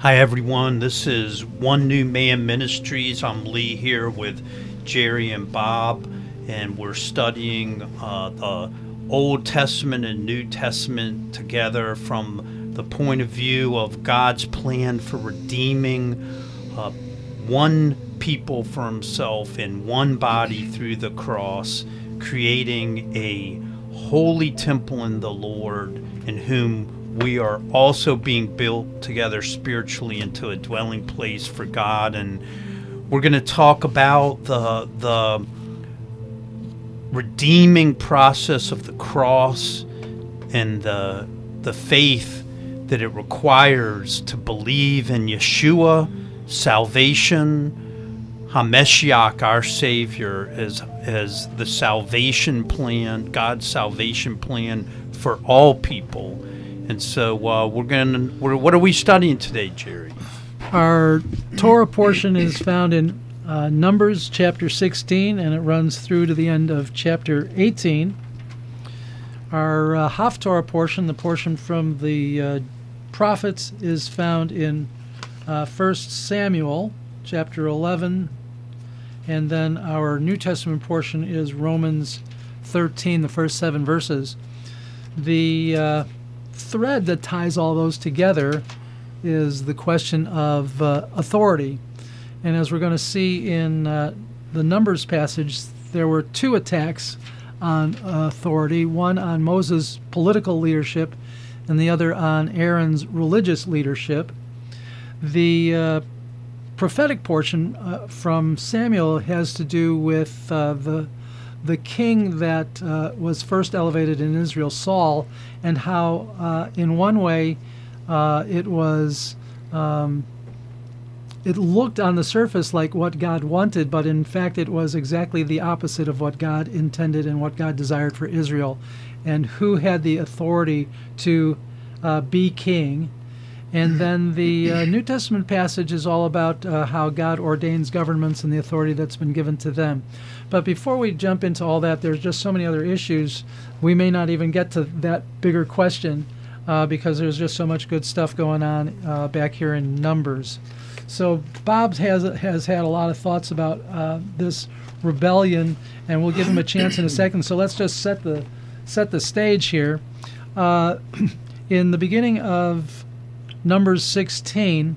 Hi, everyone. This is One New Man Ministries. I'm Lee here with Jerry and Bob, and we're studying uh, the Old Testament and New Testament together from the point of view of God's plan for redeeming uh, one people for Himself in one body through the cross, creating a holy temple in the Lord, in whom we are also being built together spiritually into a dwelling place for God. And we're going to talk about the the redeeming process of the cross and the the faith that it requires to believe in Yeshua, salvation, Hameshiach, our Savior, as as the salvation plan, God's salvation plan for all people. And so uh, we're going to, what are we studying today, Jerry? Our Torah portion is found in uh, Numbers chapter 16, and it runs through to the end of chapter 18. Our uh, Haftorah portion, the portion from the uh, prophets, is found in uh, 1 Samuel chapter 11, and then our New Testament portion is Romans 13, the first seven verses. The uh, thread that ties all those together is the question of uh, authority. And as we're going to see in uh, the Numbers passage, there were two attacks on authority one on Moses' political leadership, and the other on Aaron's religious leadership. The uh, prophetic portion uh, from Samuel has to do with uh, the the king that uh, was first elevated in Israel, Saul, and how, uh, in one way, uh, it was. Um, it looked on the surface like what God wanted, but in fact, it was exactly the opposite of what God intended and what God desired for Israel. And who had the authority to uh, be king and then the uh, New Testament passage is all about uh, how God ordains governments and the authority that's been given to them. But before we jump into all that, there's just so many other issues. We may not even get to that bigger question uh, because there's just so much good stuff going on uh, back here in Numbers. So Bob has has had a lot of thoughts about uh, this rebellion, and we'll give him a chance in a second. So let's just set the set the stage here. Uh, in the beginning of Numbers 16,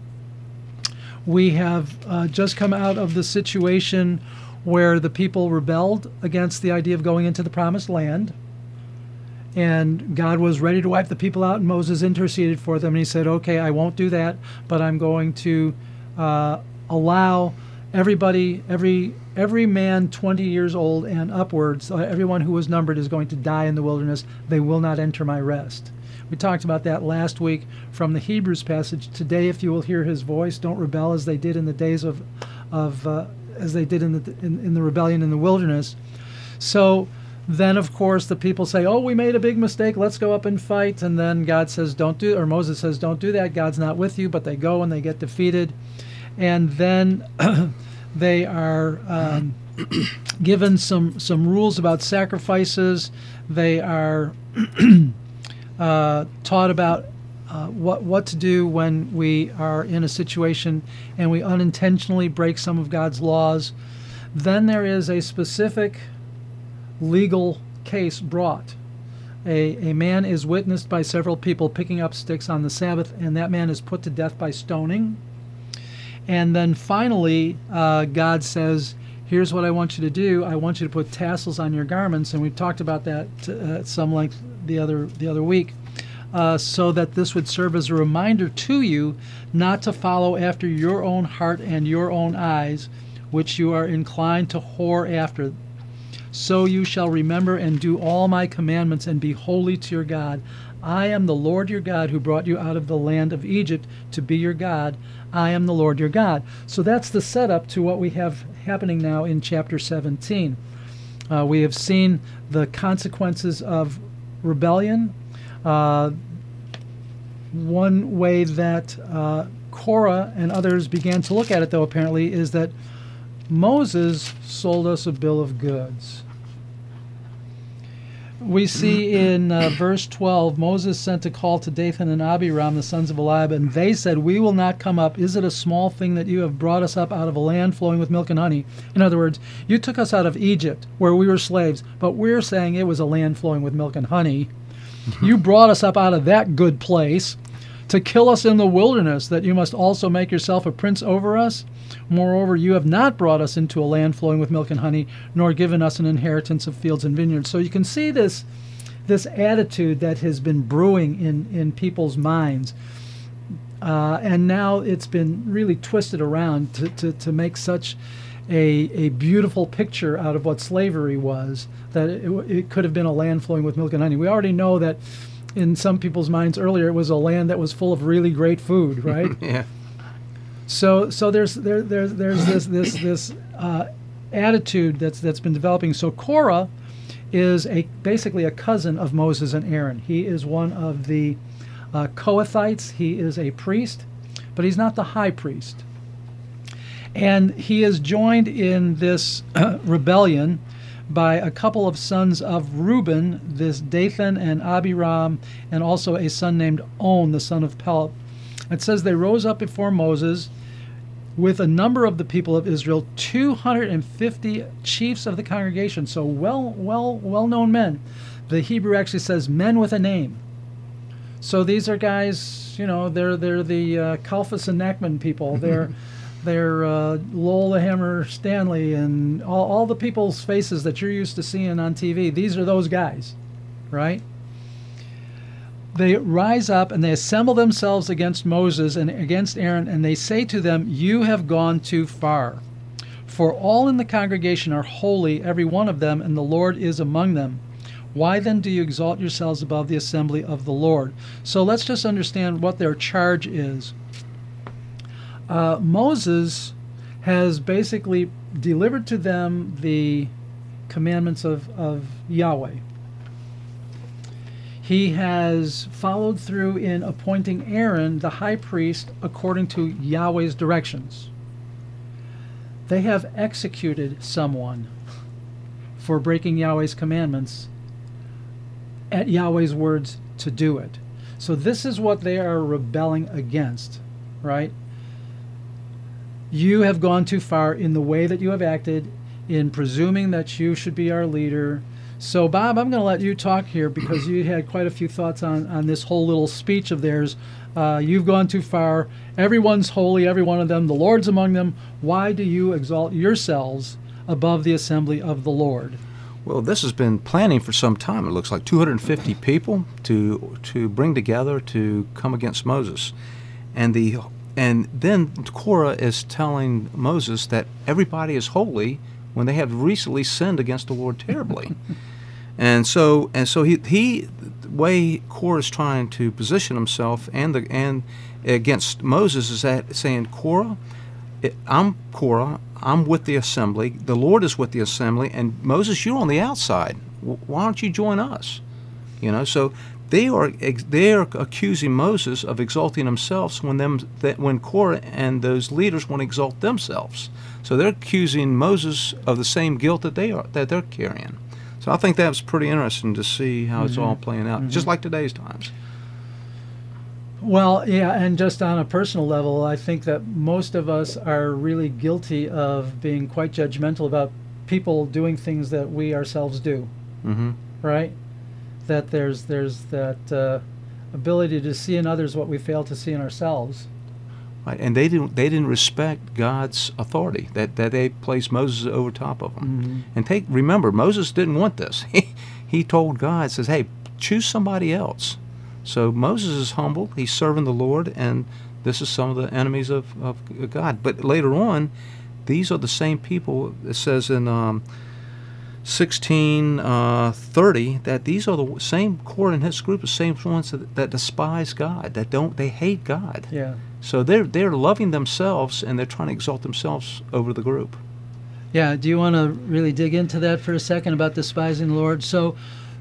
we have uh, just come out of the situation where the people rebelled against the idea of going into the promised land. And God was ready to wipe the people out, and Moses interceded for them. And he said, Okay, I won't do that, but I'm going to uh, allow everybody, every every man 20 years old and upwards, uh, everyone who was numbered is going to die in the wilderness. They will not enter my rest. We talked about that last week from the Hebrews passage. Today, if you will hear his voice, don't rebel as they did in the days of, of uh, as they did in the, in, in the rebellion in the wilderness. So then, of course, the people say, oh, we made a big mistake. Let's go up and fight. And then God says, don't do, or Moses says, don't do that. God's not with you. But they go and they get defeated. And then they are um, given some, some rules about sacrifices. They are uh, taught about uh, what what to do when we are in a situation and we unintentionally break some of God's laws. Then there is a specific legal case brought. A, a man is witnessed by several people picking up sticks on the Sabbath, and that man is put to death by stoning. And then finally, uh, God says, Here's what I want you to do. I want you to put tassels on your garments, and we've talked about that uh, at some length the other the other week, uh, so that this would serve as a reminder to you not to follow after your own heart and your own eyes, which you are inclined to whore after. So you shall remember and do all my commandments and be holy to your God. I am the Lord your God who brought you out of the land of Egypt to be your God. I am the Lord your God. So that's the setup to what we have happening now in chapter 17. Uh, we have seen the consequences of rebellion. Uh, one way that uh, Korah and others began to look at it, though, apparently, is that Moses sold us a bill of goods. We see in uh, verse 12 Moses sent a call to Dathan and Abiram, the sons of Eliab, and they said, We will not come up. Is it a small thing that you have brought us up out of a land flowing with milk and honey? In other words, you took us out of Egypt, where we were slaves, but we're saying it was a land flowing with milk and honey. you brought us up out of that good place to kill us in the wilderness, that you must also make yourself a prince over us? Moreover, you have not brought us into a land flowing with milk and honey, nor given us an inheritance of fields and vineyards. So you can see this this attitude that has been brewing in, in people's minds. Uh, and now it's been really twisted around to, to, to make such a, a beautiful picture out of what slavery was, that it, it could have been a land flowing with milk and honey. We already know that in some people's minds earlier it was a land that was full of really great food, right? yeah. So so there's there, there there's this this this uh, attitude that's that's been developing. So Korah is a basically a cousin of Moses and Aaron. He is one of the uh, Kohathites. He is a priest, but he's not the high priest. And he is joined in this uh, rebellion by a couple of sons of Reuben, this Dathan and Abiram, and also a son named On, the son of Pelet. It says they rose up before Moses with a number of the people of Israel, 250 chiefs of the congregation, so well, well, well-known men. The Hebrew actually says men with a name. So these are guys, you know, they're they're the uh, and Nachman people. They're they're uh, Lowell Hammer Stanley and all, all the people's faces that you're used to seeing on TV. These are those guys, right? they rise up and they assemble themselves against Moses and against Aaron, and they say to them, You have gone too far. For all in the congregation are holy, every one of them, and the Lord is among them. Why then do you exalt yourselves above the assembly of the Lord? So let's just understand what their charge is. Uh, Moses has basically delivered to them the commandments of, of Yahweh he has followed through in appointing Aaron the high priest according to Yahweh's directions. They have executed someone for breaking Yahweh's commandments at Yahweh's words to do it. So this is what they are rebelling against, right? You have gone too far in the way that you have acted, in presuming that you should be our leader, so, Bob, I'm going to let you talk here because you had quite a few thoughts on, on this whole little speech of theirs. Uh, you've gone too far. Everyone's holy, every one of them. The Lord's among them. Why do you exalt yourselves above the assembly of the Lord? Well, this has been planning for some time. It looks like 250 people to to bring together to come against Moses, and the and then Korah is telling Moses that everybody is holy when they have recently sinned against the Lord terribly. And so and so he he the way Korah is trying to position himself and the and against Moses is that saying Korah, I'm Korah, I'm with the assembly. The Lord is with the assembly, and Moses, you're on the outside. Why don't you join us? You know, so they are they are accusing Moses of exalting themselves when them that when Korah and those leaders want to exalt themselves. So they're accusing Moses of the same guilt that they are that they're carrying. So I think that's pretty interesting to see how mm-hmm. it's all playing out, mm-hmm. just like today's times. Well, yeah, and just on a personal level, I think that most of us are really guilty of being quite judgmental about people doing things that we ourselves do. Mm-hmm. Right? That there's there's that uh, ability to see in others what we fail to see in ourselves. Right, and they didn't they didn't respect God's authority that, that they placed Moses over top of them. Mm-hmm. And take remember Moses didn't want this. He he told God says, "Hey, choose somebody else." So Moses is humble. He's serving the Lord, and this is some of the enemies of, of God. But later on, these are the same people. It says in um, 1630 uh, that these are the same Korah and his group, the same ones that, that despise God, that don't they hate God. Yeah. So they're they're loving themselves and they're trying to exalt themselves over the group. Yeah. Do you want to really dig into that for a second about despising the Lord? So,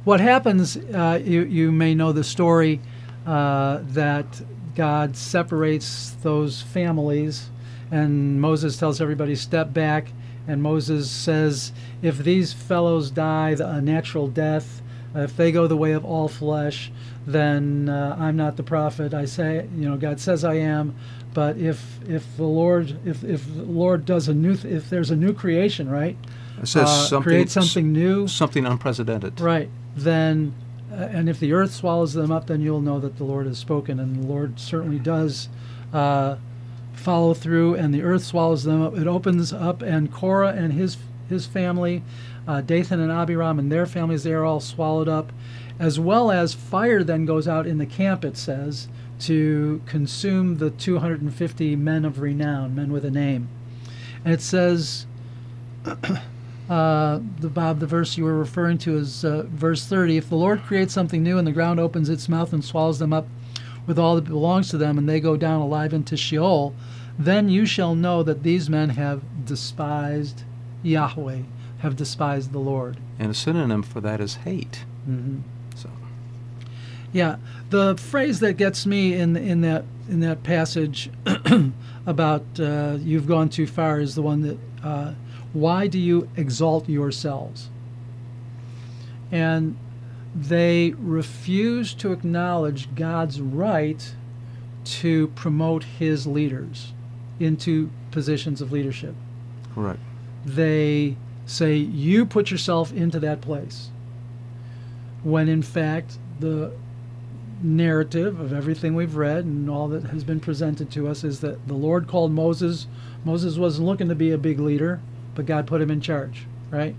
what happens? Uh, you you may know the story uh, that God separates those families, and Moses tells everybody step back, and Moses says, if these fellows die a natural death, If they go the way of all flesh, then uh, I'm not the prophet. I say, you know, God says I am. But if if the Lord if if the Lord does a new th- if there's a new creation, right? It says uh, something, create something new, something unprecedented. right? Then, uh, and if the earth swallows them up, then you'll know that the Lord has spoken, and the Lord certainly does uh, follow through, and the earth swallows them up. It opens up, and Korah and his his family, uh, Dathan and Abiram and their families, they are all swallowed up, as well as fire then goes out in the camp. It says to consume the 250 men of renown, men with a name, and it says. Uh, the Bob, the verse you were referring to is uh, verse 30. If the Lord creates something new and the ground opens its mouth and swallows them up with all that belongs to them, and they go down alive into Sheol, then you shall know that these men have despised Yahweh, have despised the Lord. And a synonym for that is hate. Mm-hmm. So Yeah, the phrase that gets me in in that in that passage about uh, "you've gone too far" is the one that uh, "Why do you exalt yourselves?" And they refuse to acknowledge God's right to promote His leaders into positions of leadership. correct. They say you put yourself into that place, when in fact the narrative of everything we've read and all that has been presented to us is that the Lord called Moses. Moses wasn't looking to be a big leader, but God put him in charge, right?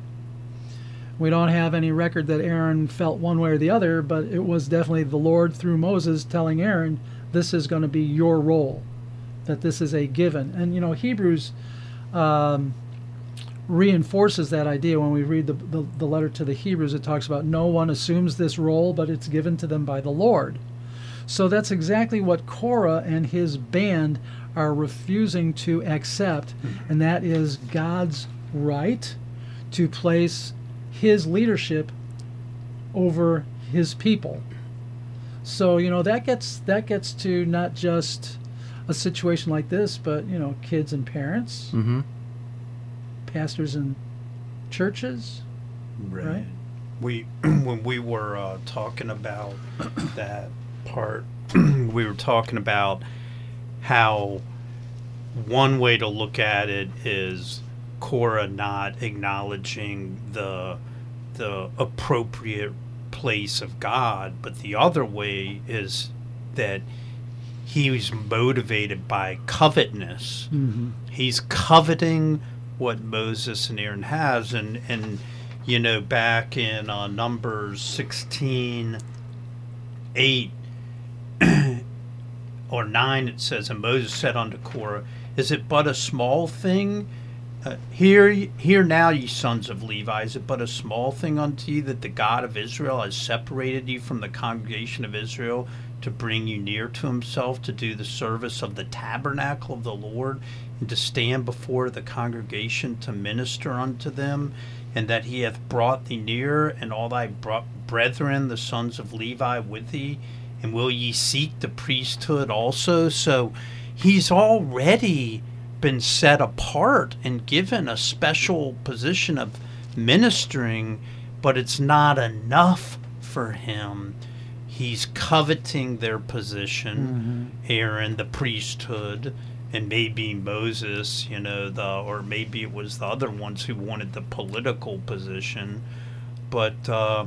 We don't have any record that Aaron felt one way or the other, but it was definitely the Lord through Moses telling Aaron, this is going to be your role, that this is a given. And, you know, Hebrews um, reinforces that idea when we read the, the, the letter to the Hebrews. It talks about no one assumes this role, but it's given to them by the Lord. So that's exactly what Korah and his band are refusing to accept, and that is God's right to place his leadership over his people. So, you know, that gets that gets to not just a situation like this, but you know, kids and parents, Mm-hmm. pastors and churches. Right. We when we were uh, talking about that part, we were talking about how one way to look at it is Korah not acknowledging the the appropriate place of God, but the other way is that he was motivated by covetousness Mm-hmm. he's coveting what Moses and Aaron has and and you know back in uh, numbers 16 8 or 9 it says and Moses said unto Korah is it but a small thing uh, hear, hear now, ye sons of Levi, is it but a small thing unto you that the God of Israel has separated you from the congregation of Israel to bring you near to himself to do the service of the tabernacle of the Lord and to stand before the congregation to minister unto them, and that he hath brought thee near, and all thy brethren, the sons of Levi, with thee? And will ye seek the priesthood also? So he's already been set apart and given a special position of ministering, but it's not enough for him. He's coveting their position, Aaron, the priesthood, and maybe Moses, you know, the or maybe it was the other ones who wanted the political position, but uh,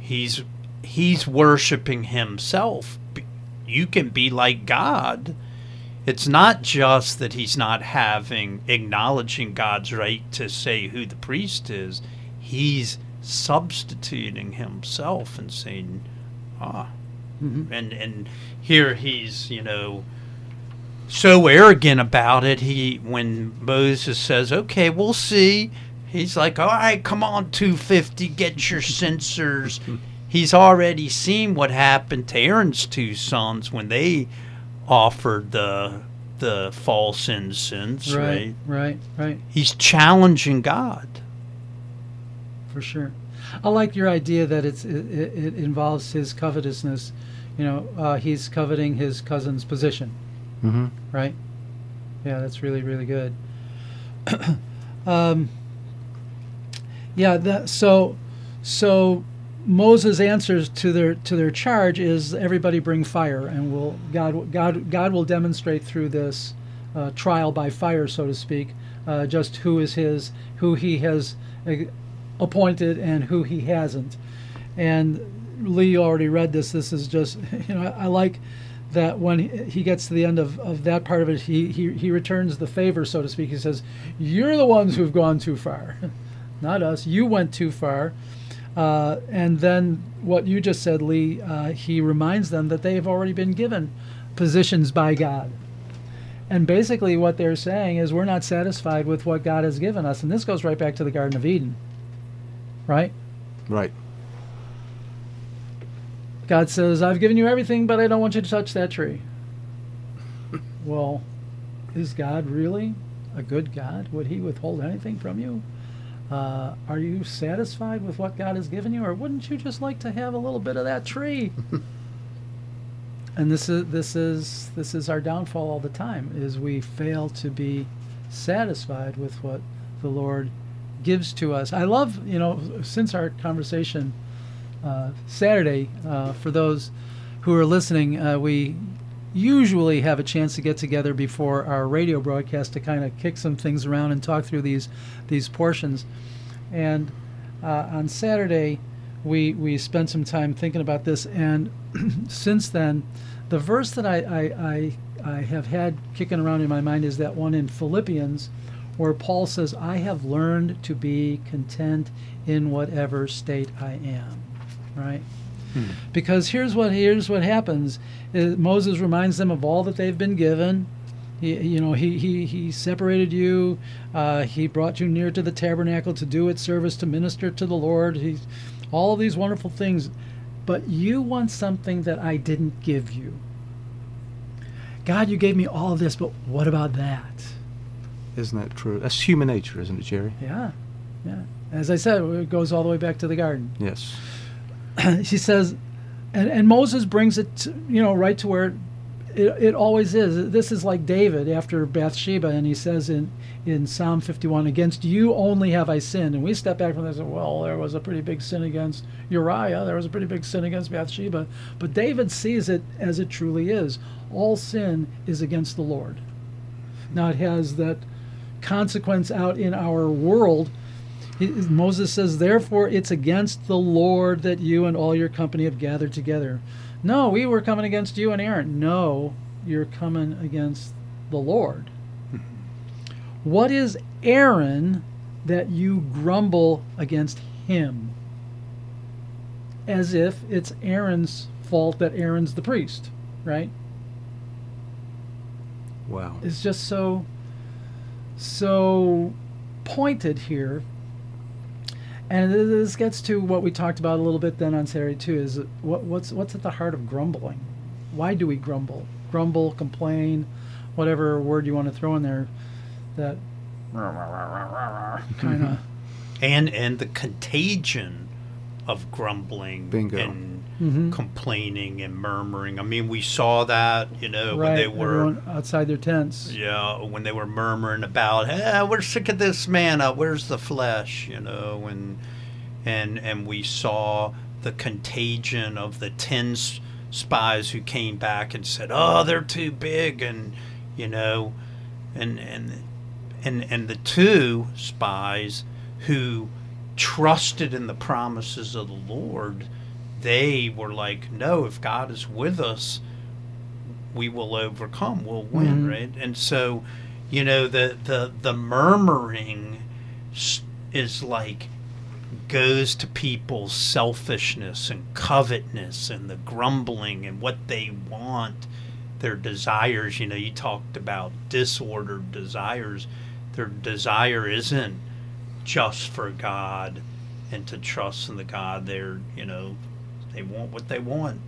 he's he's worshiping himself. You can be like God it's not just that he's not having acknowledging God's right to say who the priest is. He's substituting himself and saying, ah, Mhm. and and here he's you know so arrogant about it. He when Moses says, "Okay, we'll see," he's like, "All right, come on, two fifty, get your censers." he's already seen what happened to Aaron's two sons when they offered the the false incense, right? Right, right, right, He's challenging God. for sure. I like your idea that it's it, it it involves his covetousness. You know, uh, he's coveting his cousin's position, Mm-hmm. right? Yeah, that's really really good. um, yeah, that so so Moses' answers to their to their charge is everybody bring fire, and will God God God will demonstrate through this uh, trial by fire, so to speak, uh, just who is his, who he has uh, appointed, and who he hasn't. And Lee already read this. This is just you know I, I like that when he gets to the end of, of that part of it, he, he, he returns the favor, so to speak. He says, You're the ones who've gone too far, not us. You went too far. Uh, and then what you just said, Lee, uh, he reminds them that they have already been given positions by God. And basically, what they're saying is, We're not satisfied with what God has given us. And this goes right back to the Garden of Eden, right? Right. God says, I've given you everything, but I don't want you to touch that tree. well, is God really a good God? Would He withhold anything from you? Uh, are you satisfied with what God has given you, or wouldn't you just like to have a little bit of that tree? and this is this is this is our downfall all the time: is we fail to be satisfied with what the Lord gives to us. I love, you know, since our conversation uh, Saturday, uh, for those who are listening, uh, we usually have a chance to get together before our radio broadcast to kind of kick some things around and talk through these these portions. And uh, on Saturday, we we spent some time thinking about this, and since then, the verse that I, I, I I have had kicking around in my mind is that one in Philippians, where Paul says, "I have learned to be content in whatever state I am." right? Hmm. Because here's what here's what happens: is Moses reminds them of all that they've been given. He, you know, he, he, he separated you. Uh, he brought you near to the tabernacle to do its service, to minister to the Lord. He's all these wonderful things. But you want something that I didn't give you. God, you gave me all of this, but what about that? Isn't that true? That's human nature, isn't it, Jerry? Yeah, yeah. As I said, it goes all the way back to the garden. Yes. she says, and, and Moses brings it, to, you know, right to where it, it, it, always is. This is like David after Bathsheba, and he says in, in Psalm 51, Against you only have I sinned. And we step back from this and say, Well, there was a pretty big sin against Uriah, there was a pretty big sin against Bathsheba. But David sees it as it truly is. All sin is against the Lord. Now, it has that consequence out in our world Moses says, Therefore, it's against the Lord that you and all your company have gathered together. No, we were coming against you and Aaron. No, you're coming against the Lord. Hmm. what is Aaron that you grumble against him? As if it's Aaron's fault that Aaron's the priest, right? Wow. It's just so so pointed here and this gets to what we talked about a little bit then on Saturday too. Is what, what's what's at the heart of grumbling? Why do we grumble? Grumble, complain, whatever word you want to throw in there. That kind of. And and the contagion of grumbling Bingo. and mm-hmm. complaining and murmuring. I mean, we saw that, you know, right. when they were Everyone outside their tents. Yeah, when they were murmuring about, "Hey, we're sick of this manna. Where's the flesh?" You know, and and and we saw the contagion of the ten spies who came back and said, "Oh, they're too big," and you know, and and and and the two spies who trusted in the promises of the Lord, they were like, no, if God is with us, we will overcome, we'll win, mm-hmm. right? And so, you know, the the the murmuring is like goes to people's selfishness and covetousness and the grumbling and what they want, their desires. You know, you talked about disordered desires. Their desire isn't just for God and to trust in the God they're, you know, they want what they want.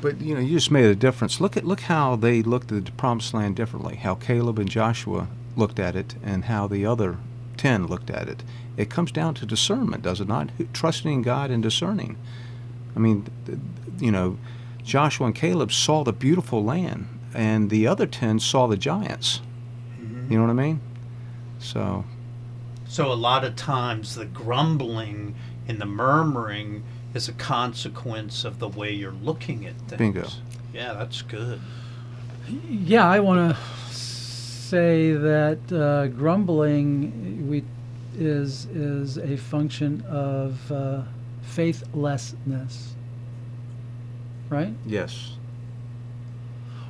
But you know, you just made a difference. Look at look how they looked at the promised land differently. How Caleb and Joshua looked at it, and how the other ten looked at it. It comes down to discernment, does it not? Trusting in God and discerning. I mean, you know, Joshua and Caleb saw the beautiful land, and the other ten saw the giants. Mm-hmm. You know what I mean? So so a lot of times the grumbling and the murmuring is a consequence of the way you're looking at things. Bingo. Yeah, that's good. Yeah, I want to say that uh, grumbling we is is a function of uh, faithlessness. Right? Yes.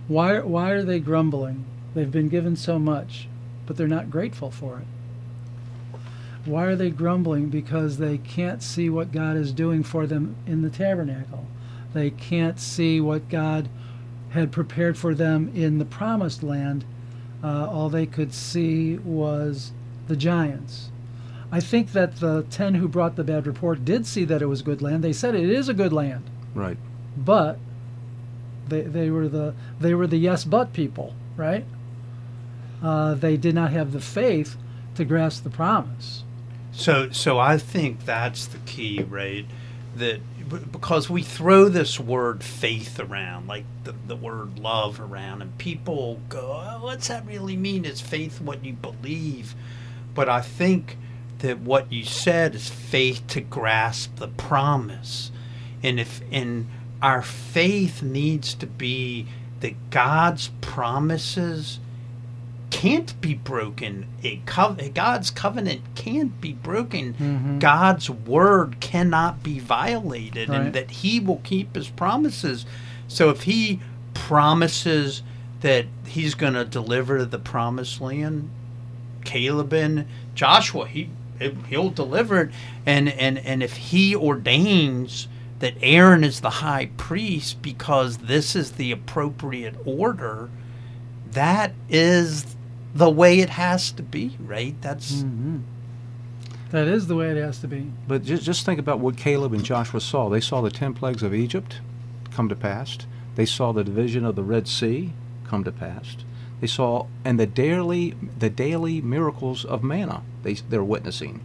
Why why are they grumbling? They've been given so much, but they're not grateful for it. Why are they grumbling? Because they can't see what God is doing for them in the tabernacle. They can't see what God had prepared for them in the promised land. Uh, all they could see was the giants. I think that the ten who brought the bad report did see that it was good land. They said it is a good land, Right. but they, they were the they were the yes but people, right? Uh, they did not have the faith to grasp the promise. So, so I think that's the key, right? That because we throw this word faith around, like the, the word love around, and people go, oh, "What's that really mean? Is faith what you believe?" But I think that what you said is faith to grasp the promise, and if and our faith needs to be that God's promises can't be broken. A cov- God's covenant can't be broken. Mhm. God's word cannot be violated, Right. and that He will keep His promises. So if He promises that He's going to deliver the promised land, Caleb and Joshua, He He'll deliver it, and and and if He ordains that Aaron is the high priest because this is the appropriate order that is the way it has to be, right? That's Mm-hmm. That is the way it has to be. But just, just think about what Caleb and Joshua saw. They saw the ten plagues of Egypt come to pass. They saw the division of the Red Sea come to pass. They saw and the daily the daily miracles of manna they they're witnessing,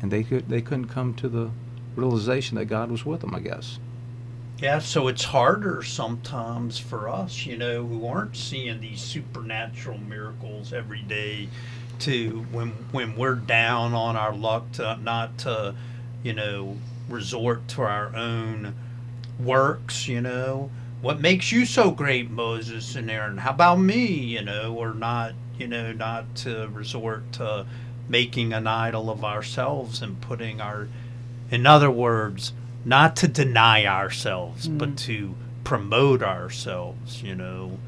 and they could they couldn't come to the realization that God was with them. I guess. Yeah. So it's harder sometimes for us, you know, who aren't seeing these supernatural miracles every day, to when when we're down on our luck to not to, you know, resort to our own works, you know. What makes you so great, Moses and Aaron? How about me, you know, or not, you know, not to resort to making an idol of ourselves and putting our, in other words, not to deny ourselves, but Mm. to promote ourselves, you know.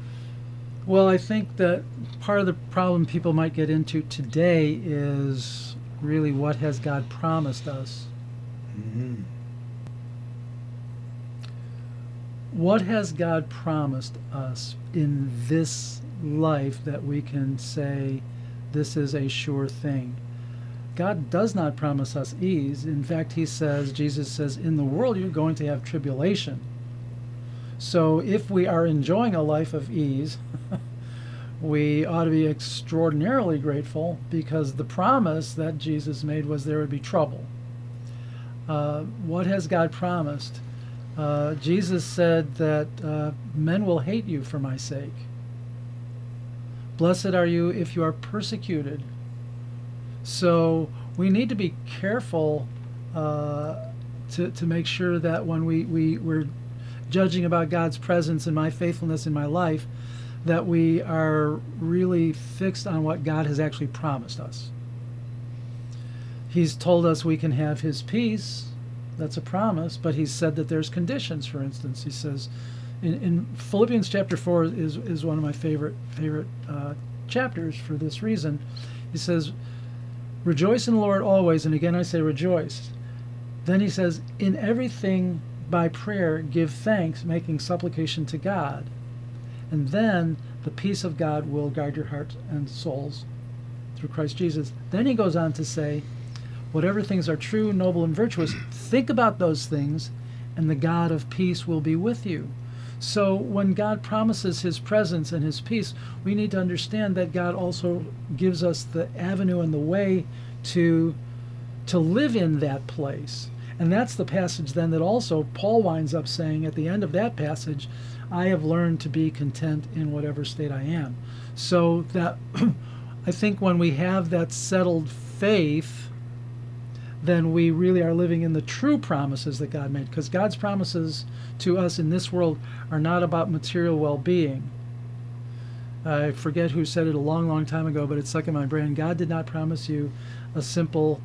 Well, I think that part of the problem people might get into today is really what has God promised us? Mm-hmm. What has God promised us in this life that we can say this is a sure thing? God does not promise us ease. In fact, he says, Jesus says, in the world you're going to have tribulation. So if we are enjoying a life of ease, we ought to be extraordinarily grateful because the promise that Jesus made was there would be trouble. Uh, what has God promised? Uh, Jesus said that uh, men will hate you for my sake. Blessed are you if you are persecuted. So we need to be careful uh, to, to make sure that when we, we, we're judging about God's presence and my faithfulness in my life, that we are really fixed on what God has actually promised us. He's told us we can have His peace. That's a promise, but He's said that there's conditions. For instance, He says, in, in Philippians chapter four is is one of my favorite favorite uh, chapters for this reason. He says, "Rejoice in the Lord always," and again I say rejoice. Then He says, "In everything by prayer give thanks, making supplication to God." And then the peace of God will guard your hearts and souls through Christ Jesus. Then he goes on to say, whatever things are true, noble, and virtuous, think about those things, and the God of peace will be with you. So when God promises his presence and his peace, we need to understand that God also gives us the avenue and the way to to live in that place. And that's the passage then that also Paul winds up saying at the end of that passage, I have learned to be content in whatever state I am. So that I think when we have that settled faith, then we really are living in the true promises that God made. Because God's promises to us in this world are not about material well being. I forget who said it a long, long time ago, but it's stuck in my brain. God did not promise you a simple,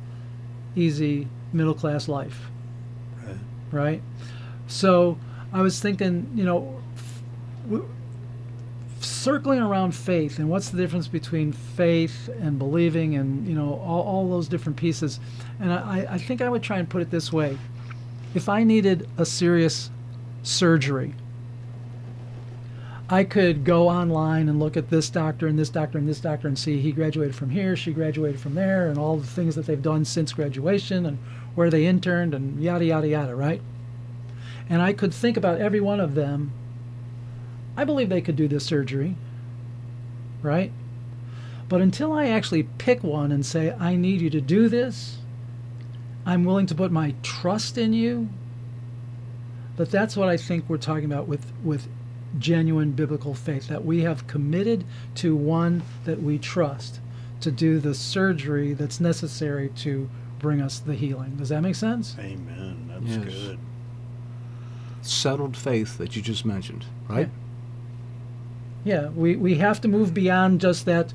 easy, middle class life. Right. Right? So I was thinking, you know, circling around faith and what's the difference between faith and believing and, you know, all, all those different pieces. And I, I think I would try and put it this way if I needed a serious surgery, I could go online and look at this doctor and this doctor and this doctor and see he graduated from here, she graduated from there, and all the things that they've done since graduation and where they interned and yada, yada, yada, right? And I could think about every one of them. I believe they could do this surgery, right? But until I actually pick one and say, I need you to do this, I'm willing to put my trust in you. But that's what I think we're talking about with, with genuine biblical faith that we have committed to one that we trust to do the surgery that's necessary to bring us the healing. Does that make sense? Amen. That's Yes. good. Settled faith that you just mentioned, right? Yeah, we, we have to move beyond just that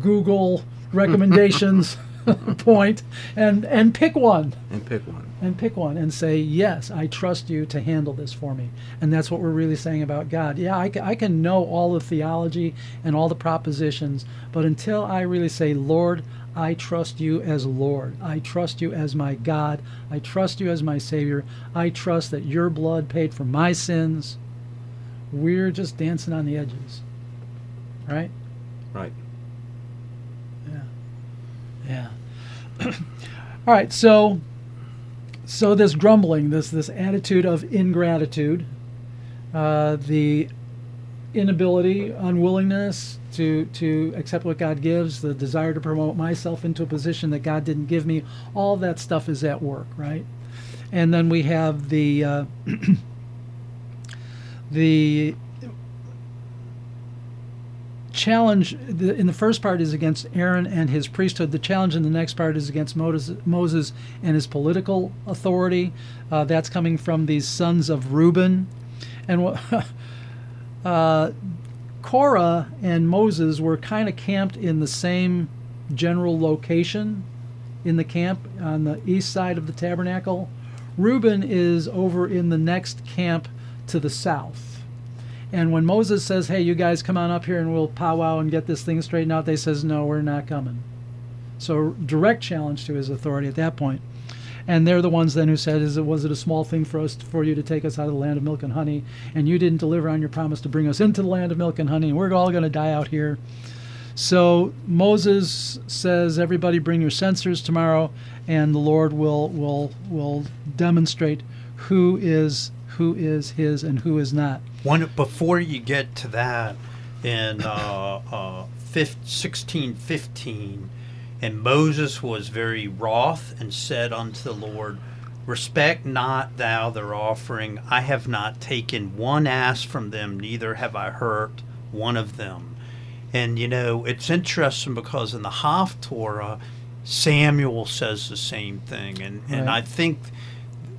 Google recommendations point and, and pick one. And pick one. and pick one and say, Yes, I trust you to handle this for me. And that's what we're really saying about God. Yeah, I I can know all the theology and all the propositions, but until I really say, Lord, I trust you as Lord, I trust you as my God, I trust you as my Savior, I trust that your blood paid for my sins, we're just dancing on the edges. Right? Right. Yeah. Yeah. all right, so so this grumbling, this this attitude of ingratitude, uh, the inability, unwillingness to to accept what God gives, the desire to promote myself into a position that God didn't give me, all that stuff is at work, right? And then we have the uh, the challenge in the first part is against Aaron and his priesthood. The challenge in the next part is against Moses, and his political authority. Uh, that's coming from these sons of Reuben, and uh, Korah and Moses were kind of camped in the same general location in the camp on the east side of the tabernacle. Reuben is over in the next camp to the south. And when Moses says, "Hey, you guys come on up here and we'll powwow and get this thing straightened out," they says, "No, we're not coming." So direct challenge to his authority at that point. And they're the ones then who said, "Is it was it a small thing for us for you to take us out of the land of milk and honey, and you didn't deliver on your promise to bring us into the land of milk and honey, and we're all going to die out here." So Moses says, "Everybody, bring your censers tomorrow, and the Lord will will will demonstrate who is who is His and who is not." One before you get to that, in uh, uh, fif- 1615, and Moses was very wroth and said unto the Lord, Respect not thou their offering. I have not taken one ass from them, neither have I hurt one of them. And you know, it's interesting because in the Haftorah, Samuel says the same thing, and and I think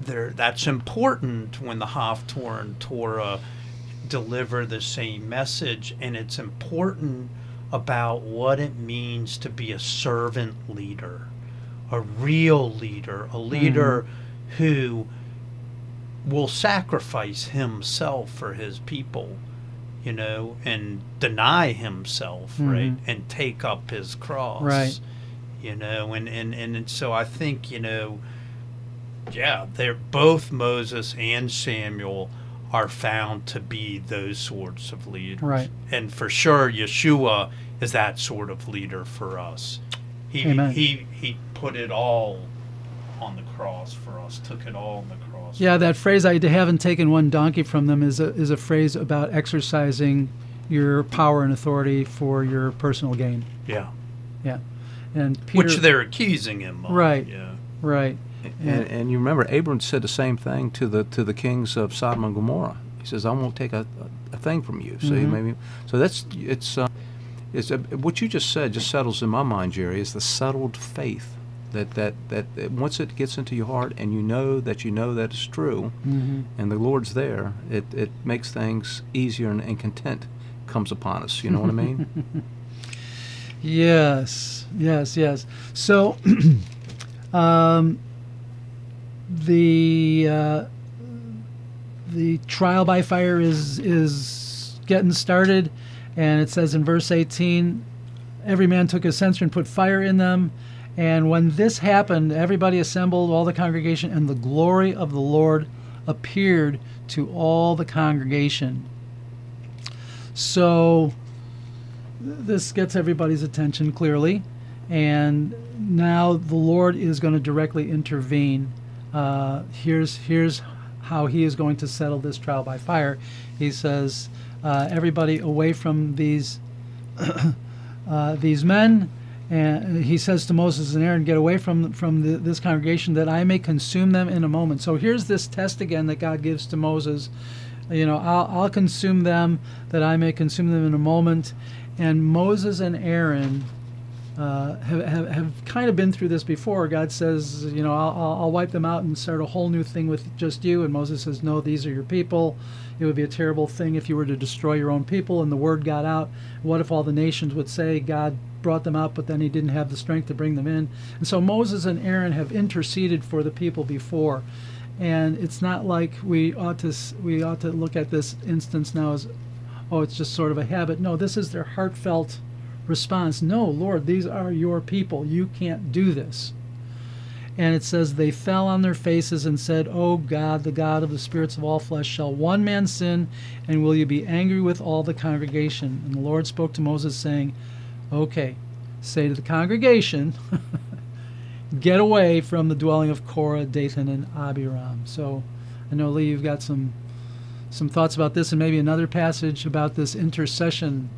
there that's important when the Haftorah and Torah deliver the same message, and it's important about what it means to be a servant leader, a real leader, a leader who will sacrifice himself for his people, you know, and deny himself, right, Mhm. and take up his cross, Right. You know, and and and so I think you know, yeah, they're both Moses and Samuel are found to be those sorts of leaders, Right. And for sure, Yeshua is that sort of leader for us. He Amen. he he put it all on the cross for us. Took it all on the cross. Yeah, that phrase "I haven't taken one donkey from them" is a is a phrase about exercising your power and authority for your personal gain. Yeah. Yeah, and Peter, Which they're accusing him of. Right. Yeah. right. And, and you remember Abram said the same thing to the to the kings of Sodom and Gomorrah. He says, "I won't take a, a, thing from you." So Mhm. maybe so that's it's uh, it's uh, what you just said just settles in my mind, Jerry. Is the settled faith That, that that that once it gets into your heart and you know that you know that it's true, hmm and the Lord's there, it, it makes things easier and, and content comes upon us. You know what I mean? Yes, yes, yes. So, um, the uh, the trial by fire is is getting started, and it says in verse 18, every man took his censer and put fire in them. And when this happened, everybody assembled, all the congregation, and the glory of the Lord appeared to all the congregation. So, this gets everybody's attention clearly, and now the Lord is going to directly intervene. Uh, here's here's how He is going to settle this trial by fire. He says, uh, "Everybody away from these uh, these men." And he says to Moses and Aaron, "Get away from from the, this congregation, that I may consume them in a moment." So here's this test again that God gives to Moses. You know, I'll, I'll consume them, that I may consume them in a moment. And Moses and Aaron uh, have, have, have kind of been through this before. God says, you know, I'll, I'll wipe them out and start a whole new thing with just you. And Moses says, no, these are your people. It would be a terrible thing if you were to destroy your own people. And the word got out. What if all the nations would say God brought them out, but then he didn't have the strength to bring them in? And so Moses and Aaron have interceded for the people before. And it's not like we ought to we ought to look at this instance now as oh, it's just sort of a habit. No, this is their heartfelt response. No, Lord, these are your people. You can't do this. And it says, They fell on their faces and said, O God, the God of the spirits of all flesh, shall one man sin, and will you be angry with all the congregation? And the Lord spoke to Moses, saying, Okay, say to the congregation, get away from the dwelling of Korah, Dathan, and Abiram. So I know, Lee, you've got some some thoughts about this and maybe another passage about this intercession.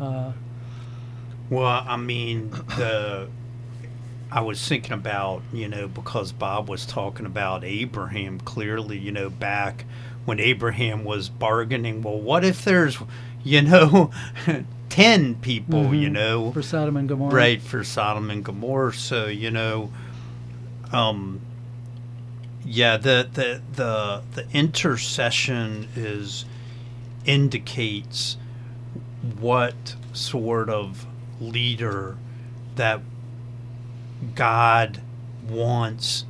Uh, Well, I mean, the I was thinking about, you know, because Bob was talking about Abraham clearly, you know, back when Abraham was bargaining, well, what if there's, you know, 10 people, you Mhm. know, for Sodom and Gomorrah. right for Sodom and Gomorrah. So, you know, um yeah, the the the the intercession is indicates what sort of leader that God wants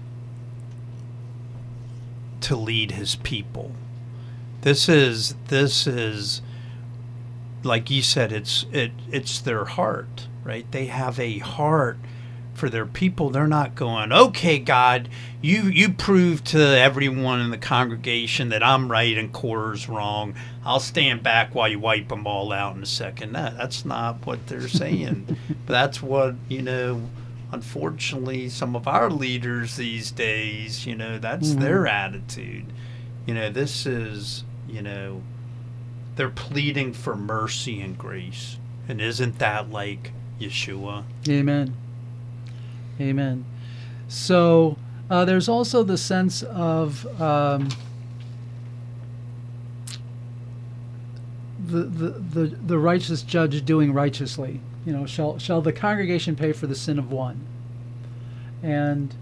to lead his people. This is this is like you said it's it it's their heart, right? They have a heart for their people. They're not going, "Okay, God, you you prove to everyone in the congregation that I'm right and Korah's wrong. I'll stand back while you wipe them all out in a second. No, that's not what they're saying. but that's what you know. Unfortunately, some of our leaders these days, you know, that's Mhm. their attitude. You know, this is, you know, they're pleading for mercy and grace. And isn't that like Yeshua? Amen. Amen. So uh, there's also the sense of um, the, the, the, the righteous judge doing righteously. You know, shall shall the congregation pay for the sin of one? And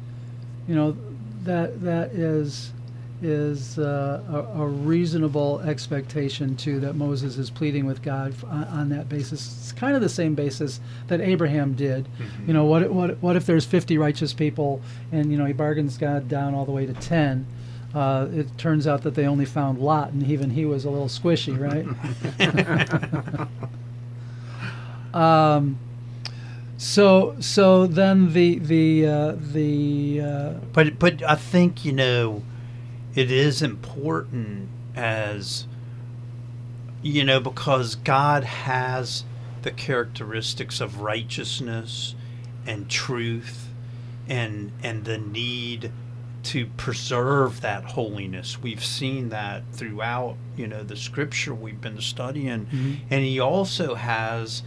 you know that that is is uh, a, a reasonable expectation too that Moses is pleading with God f- on, on that basis. It's kind of the same basis that Abraham did. You know, what what what if there's 50 righteous people and you know he bargains God down all the way to 10? Uh, it turns out that they only found Lot, and even he was a little squishy, right? um, so so then the the uh, the uh, But but I think you know, it is important as you know because God has the characteristics of righteousness and truth and and the need to preserve that holiness. We've seen that throughout, you know, the scripture we've been studying. Mhm. And he also has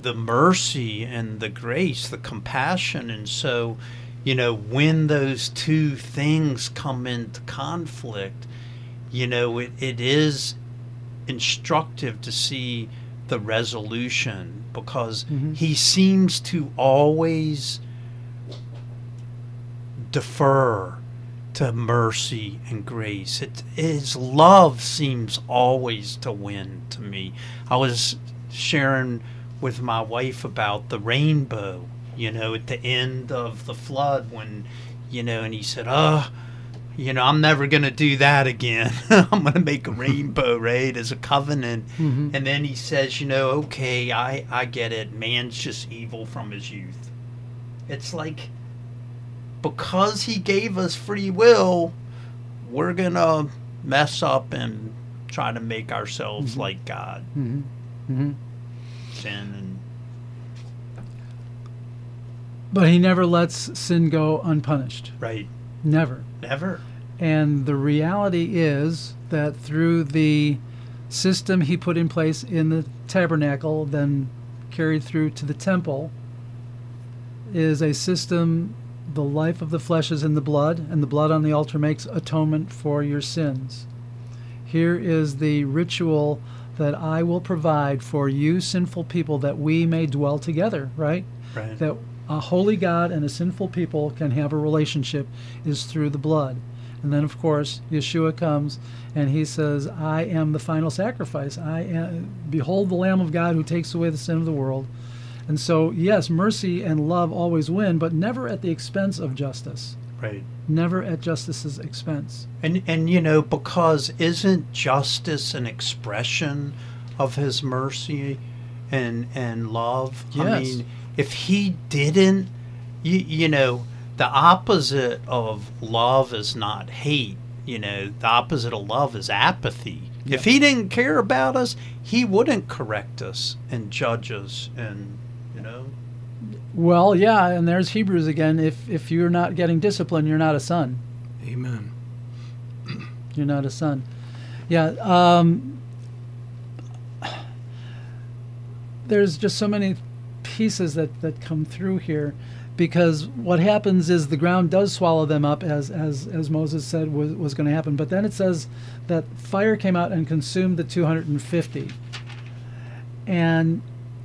the mercy and the grace, the compassion. And so, you know, when those two things come into conflict, you know, it, it is instructive to see the resolution because Mhm. he seems to always defer to mercy and grace. It, his love seems always to win to me. I was sharing with my wife about the rainbow, you know, at the end of the flood when, you know, and he said, oh, you know, I'm never going to do that again. I'm going to make a rainbow, right, as a covenant. Mhm. And then he says, you know, okay, I, I get it. Man's just evil from his youth. It's like because he gave us free will, we're going to mess up and try to make ourselves like God. hmm hmm Sin and But he never lets sin go unpunished. right. Never. Never. And the reality is that through the system he put in place in the tabernacle, then carried through to the temple, is a system, the life of the flesh is in the blood, and the blood on the altar makes atonement for your sins. Here is the ritual that I will provide for you, sinful people, that we may dwell together, right? Right. that a holy God and a sinful people can have a relationship is through the blood. And then, of course, Yeshua comes and he says, I am the final sacrifice. I am, behold the Lamb of God who takes away the sin of the world. And so, yes, mercy and love always win, but never at the expense of justice. right. Never at justice's expense. And and you know because isn't justice an expression of his mercy and and love? I Yes. mean, if he didn't, you you know, the opposite of love is not hate. You know, the opposite of love is apathy. If he didn't care about us, he wouldn't correct us and judge us and you know. Well, yeah, and there's Hebrews again. If, if you're not getting discipline, you're not a son. Amen. You're not a son. Yeah. Um, there's just so many pieces that, that come through here because what happens is the ground does swallow them up as, as, as Moses said was, was going to happen. But then it says that fire came out and consumed the 250. And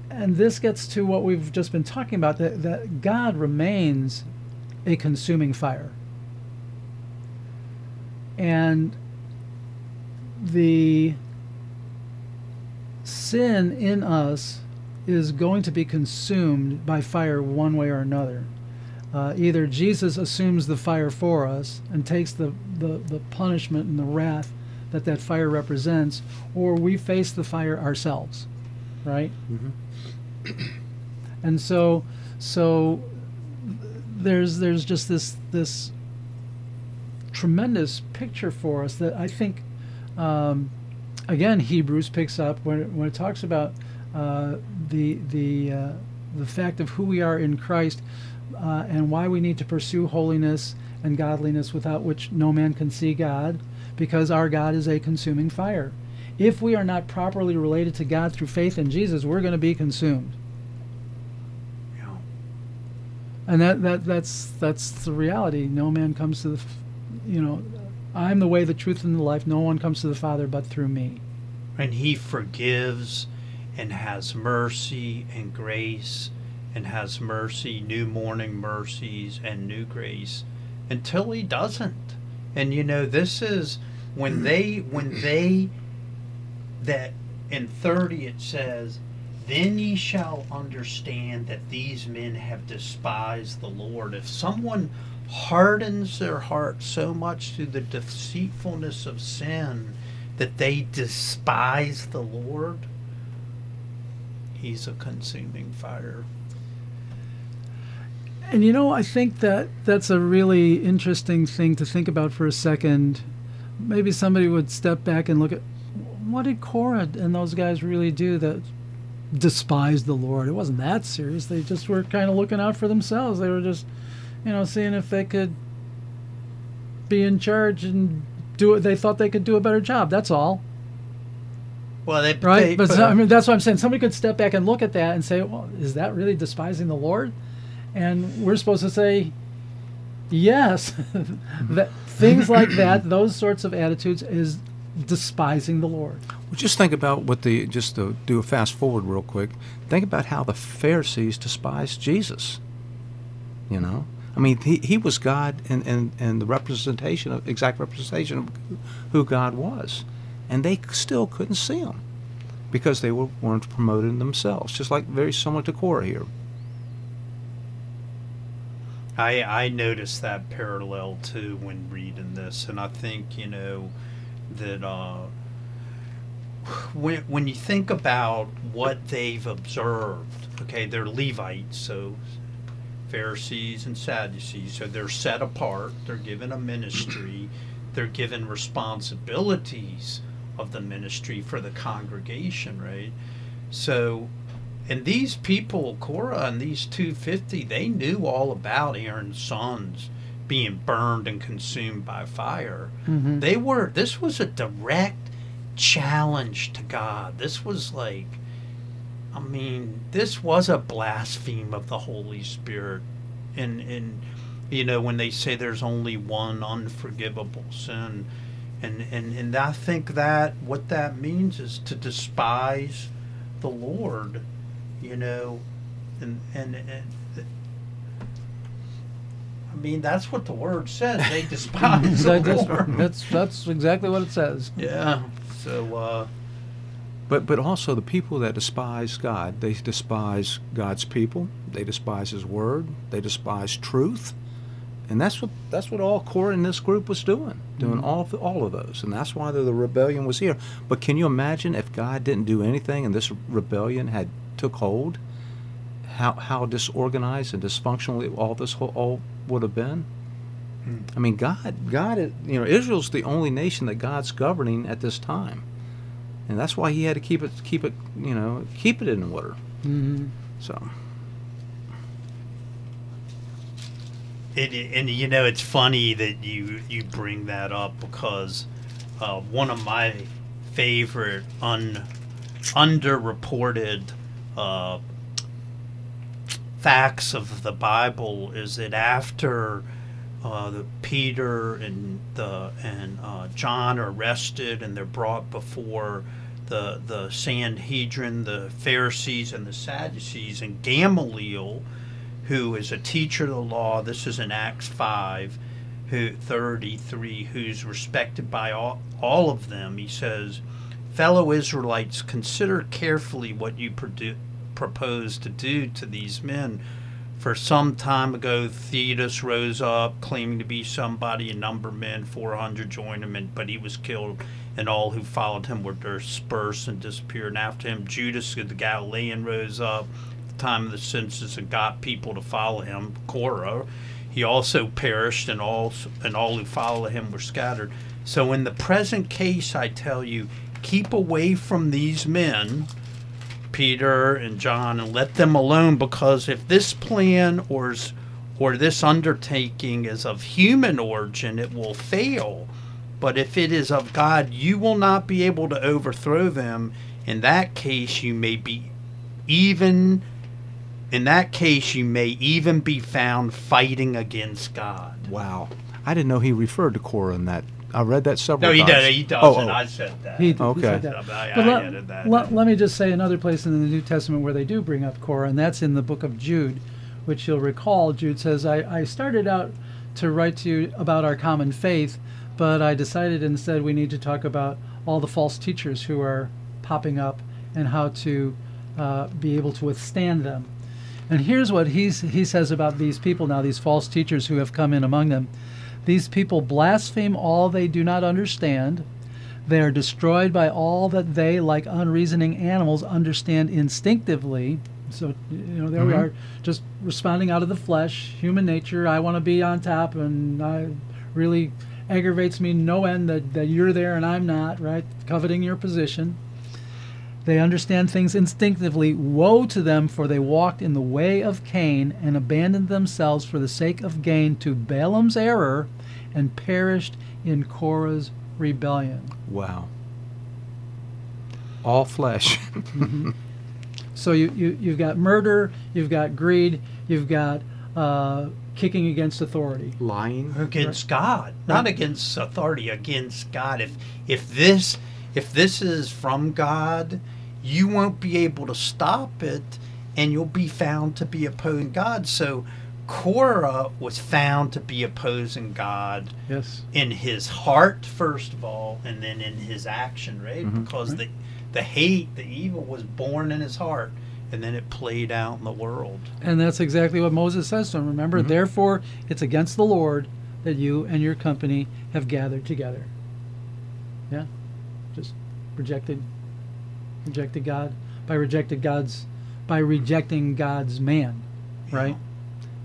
and this gets to what we've just been talking about that, that God remains a consuming fire. And the sin in us is going to be consumed by fire one way or another. Uh, either Jesus assumes the fire for us and takes the, the, the punishment and the wrath that that fire represents, or we face the fire ourselves, right? and so, so there's there's just this this tremendous picture for us that I think, um, again, Hebrews picks up when it, when it talks about uh, the the uh, the fact of who we are in Christ uh, and why we need to pursue holiness and godliness without which no man can see God, because our God is a consuming fire. If we are not properly related to God through faith in Jesus, we're going to be consumed. Know. and that, that that's that's the reality no man comes to the you know i'm the way the truth and the life no one comes to the father but through me and he forgives and has mercy and grace and has mercy new morning mercies and new grace until he doesn't. And you know this is when they when they that in 30 it says then ye shall understand that these men have despised the lord. If someone hardens their heart so much through the deceitfulness of sin that they despise the Lord, He's a consuming fire. and you know i think that that's a really interesting thing to think about for a second maybe somebody would step back and look at what did Korah and those guys really do that despised the Lord? It wasn't that serious. They just were kind of looking out for themselves. They were just, you know, seeing if they could be in charge and do it. They thought they could do a better job. That's all, Well, they, right? they- but so- I mean, that's what I'm saying. Somebody could step back and look at that and say, "Well, is that really despising the Lord?" And we're supposed to say, "Yes." that things like that, those sorts of attitudes, is despising the Lord. Well, just think about what the just to do a fast forward real quick. Think about how the Pharisees despised Jesus. You know, I mean, he, he was God and, and, and the representation of exact representation of who God was, and they still couldn't see them because they were, weren't promoting themselves. Just like very similar to Korah here. I I noticed that parallel too when reading this, and I think you know that uh, when when you think about what they've observed, okay, they're Levites, so Pharisees and Sadducees, so they're set apart. They're given a ministry. They're given responsibilities of the ministry for the congregation, right? So and these people, Korah and these 250, they knew all about Aaron's sons being burned and consumed by fire. Mhm. They were, this was a direct challenge to God. This was like, I mean, this was a blaspheme of the Holy Spirit. And, and you know, when they say there's only one unforgivable sin, and, and, and I think that what that means is to despise the Lord you know, and and, and I mean that's what the word says. They despise the That- that's, Lord. that's that's exactly what it says. yeah. So uh, But but also the people that despise God, they despise God's people. They despise His word. They despise truth, and that's what that's what all Korah in this group was doing, doing all of, all of those, and that's why the, the rebellion was here. But can you imagine if God didn't do anything and this rebellion had took hold? How how disorganized and dysfunctional all this whole, all would have been. Hmm. I mean, God, God, is- you know, Israel's the only nation that God's governing at this time, and that's why He had to keep it, keep it, you know, keep it in order. hmm So, it, and you know it's funny that you you bring that up because uh, one of my favorite un underreported uh, facts of the Bible is that after uh, the Peter and the and uh, John are arrested and they're brought before the the Sanhedrin, the Pharisees and the Sadducees, and Gamaliel, who is a teacher of the law. This is in Acts five, who thirty three, who's respected by all all of them. He says, "Fellow Israelites, consider carefully what you produ- propose to do to these men." For some time ago, Theudas rose up, claiming to be somebody. A number of men, 400, joined him, and, but he was killed, and all who followed him were dispersed and disappeared. And after him, Judas the Galilean rose up time of the census and got people to follow him. Korah, he also perished, and all and all who followed him were scattered. So, in the present case, I tell you, keep away from these men. Peter and John and let them alone because if this plan or or this undertaking is of human origin, it will fail. But if it is of God, you will not be able to overthrow them. In that case, you may be even. In that case, you may even be found fighting against God. wow, I didn't know He referred to Korah in that. I read that several times. No, he times. does. He Oh, doesn't. oh. I said that. He, he Okay. said that. I, But I let, added that. let- let me just say another place in the New Testament where they do bring up Korah, and that's in the book of Jude, which you'll recall. Jude says, I, I started out to write to you about our common faith, but I decided instead we need to talk about all the false teachers who are popping up and how to uh, be able to withstand them. And here's what he's, he says about these people now, these false teachers who have come in among them. These people blaspheme all they do not understand. They are destroyed by all that they, like unreasoning animals, understand instinctively. So, you know, there we Mhm. are, just responding out of the flesh, human nature. I want to be on top, and I really aggravates me no end that, that you're there and I'm not, right? Coveting your position. They understand things instinctively. Woe to them, for they walked in the way of Cain and abandoned themselves for the sake of gain to Balaam's error and perished in Korah's rebellion. Wow. All flesh. So you, you, you've got murder, you've got greed, you've got uh, kicking against authority. Lying. against God, not Right. against authority, against God. If if this if this is from God, you won't be able to stop it, and you'll be found to be opposing God. So, Korah was found to be opposing God Yes. in his heart first of all, and then in his action, right? Mhm. Because Right. the the hate, the evil was born in his heart, and then it played out in the world. And that's exactly what Moses says to him. Remember, Mhm. therefore, it's against the Lord that you and your company have gathered together. Yeah, just rejected, rejected God by rejected God's, by rejecting God's man, right?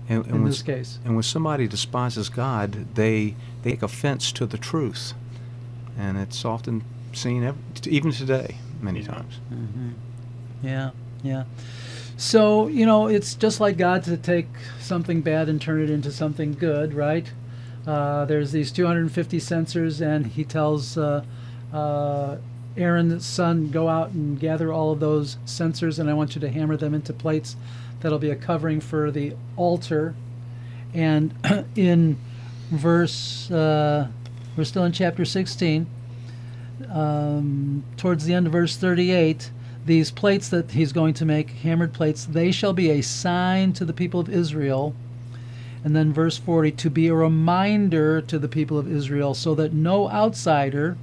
And, and In when, this case, and when somebody despises God, they they take offense to the truth, and it's often seen ev- even today many Yeah. times. yeah, yeah. So you know, it's just like God to take something bad and turn it into something good, right? Uh, there's these 250 censers, and he tells uh, uh, Aaron's son, "Go out and gather all of those censers, and I want you to hammer them into plates. That'll be a covering for the altar." And in verse, uh, we're still in chapter 16. Um, towards the end of verse 38, these plates that he's going to make, hammered plates, they shall be a sign to the people of Israel. And then verse 40, to be a reminder to the people of Israel, so that no outsider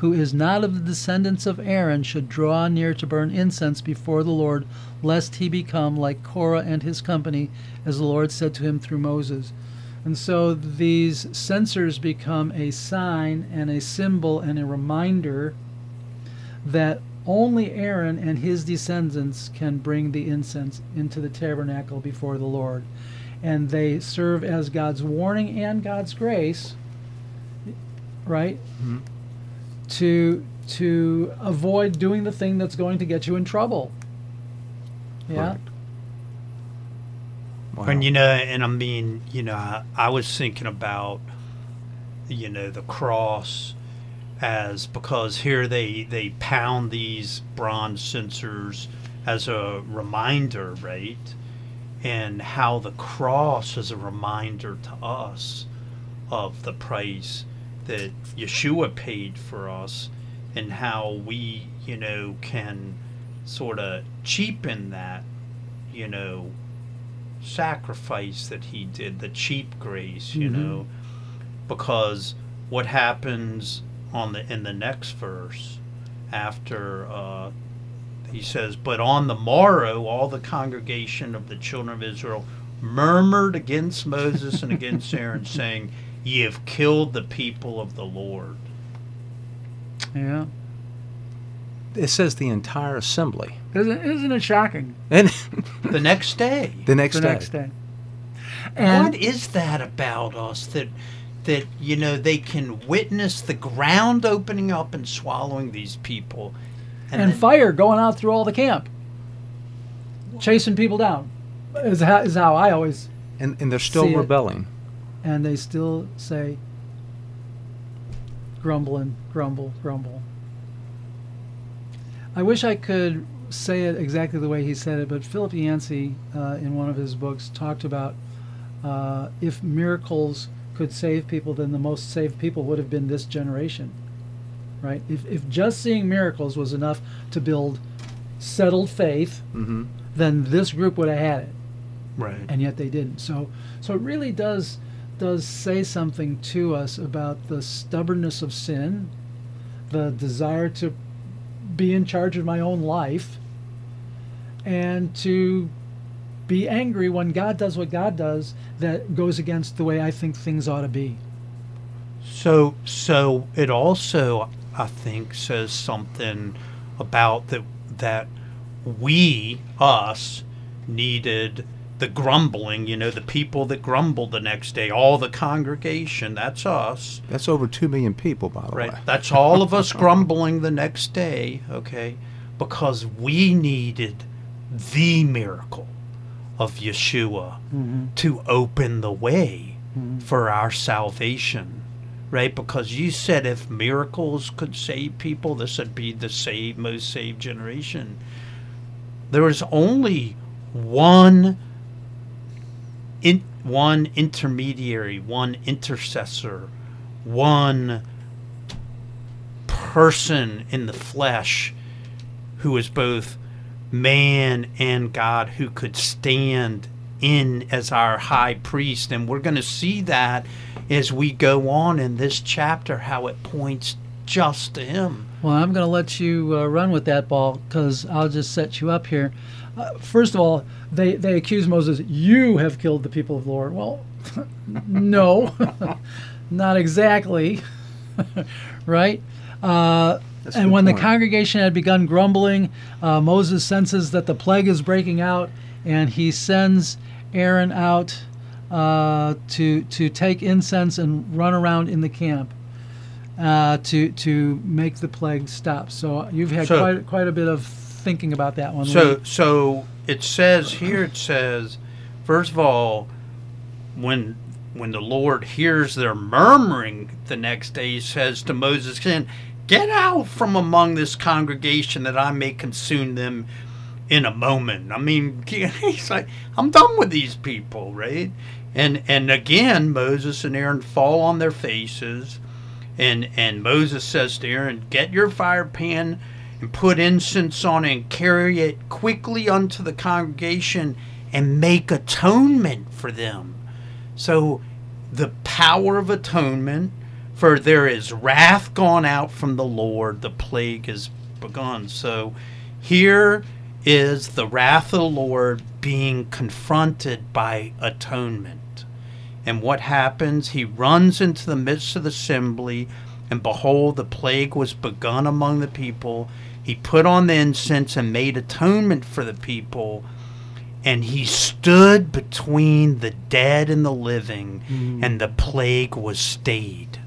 who is not of the descendants of Aaron should draw near to burn incense before the Lord, lest he become like Korah and his company, as the Lord said to him through Moses. And so these censers become a sign and a symbol and a reminder that only Aaron and his descendants can bring the incense into the tabernacle before the Lord. And they serve as God's warning and God's grace, right? Mhm. To to avoid doing the thing that's going to get you in trouble. Yeah. Correct. Wow. And you know, and I mean, you know, I, I was thinking about, you know, the cross as because here they they pound these bronze censers as a reminder, right? And how the cross is a reminder to us of the price that Yeshua paid for us and how we, you know, can sort of cheapen that, you know, sacrifice that he did, the cheap grace, you Mhm. know, because what happens on the in the next verse after uh, he says, "But on the morrow, all the congregation of the children of Israel murmured against Moses and against Aaron, saying, Ye have killed the people of the Lord." Yeah. it says the entire assembly, Isn't, isn't it shocking? and The next day, the next the day. next day. And what is that about us that that you know they can witness the ground opening up and swallowing these people and, then- fire going out through all the camp, chasing people down, is how, is how I always. and and they're still rebelling it. And they still say, grumbling, grumble, grumble. I wish I could say it exactly the way he said it, but Philip Yancey, uh, in one of his books, talked about uh, if miracles could save people, then the most saved people would have been this generation. Right? If, if just seeing miracles was enough to build settled faith, Mm-hmm. then this group would have had it right and yet they didn't. So so it really does does say something to us about the stubbornness of sin, the desire to be in charge of my own life, and to be angry when God does what God does that goes against the way I think things ought to be. so so it also i think says something about that that we us needed the grumbling you know the people that grumbled the next day all the congregation that's us That's over two million people, by the way. Right. way. That's all of us grumbling the next day, okay? Because we needed the miracle of Yeshua Mm-hmm. to open the way Mhm. for our salvation. Right? Because you said if miracles could save people, this would be the saved, most saved generation. There was only one in one intermediary, one intercessor, one person in the flesh who was both man and God who could stand in as our high priest. And we're going to see that as we go on in this chapter, how it points just to him. Well, I'm going to let you uh, run with that ball because I'll just set you up here. Uh, first of all, they, they accuse Moses, you have killed the people of the Lord. Well, no, not exactly, right? Uh, and when point. the congregation had begun grumbling, uh, Moses senses that the plague is breaking out, and he sends Aaron out uh, to to take incense and run around in the camp uh, to to make the plague stop. So you've had So- quite quite a bit of thinking about that one. So, Lee. so it says here. It says, first of all, when when the Lord hears their murmuring the next day, He says to Moses, "Can get out from among this congregation, that I may consume them in a moment." I mean, he's like, "I'm done with these people, right?" And and again, Moses and Aaron fall on their faces. And and Moses says to Aaron, Get your fire pan and put incense on it and carry it quickly unto the congregation and make atonement for them. So the power of atonement, for there is wrath gone out from the Lord, the plague is begun. So here is the wrath of the Lord being confronted by atonement. And what happens? He runs into the midst of the assembly, and behold, the plague was begun among the people. He put on the incense and made atonement for the people. And he stood between the dead and the living, mm. and the plague was stayed.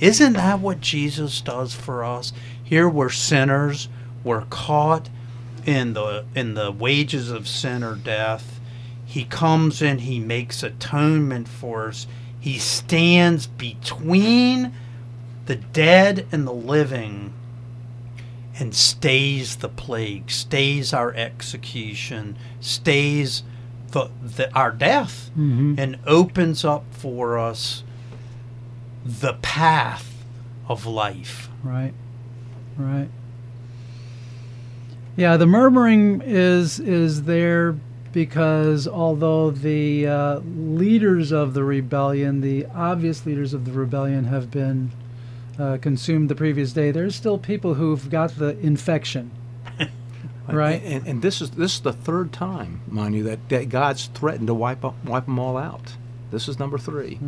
Isn't that what Jesus does for us? Here we're sinners, we're caught in the in the wages of sin or death. He comes in, he makes atonement for us. He stands between the dead and the living and stays the plague, stays our execution, stays the, the our death Mhm. and opens up for us the path of life. Right. Right. Yeah, the murmuring is is there because although the uh, leaders of the rebellion, the obvious leaders of the rebellion, have been uh, consumed the previous day, there's still people who've got the infection. Right. And, and this is this is the third time, mind you, that, that God's threatened to wipe up, wipe them all out. This is number 3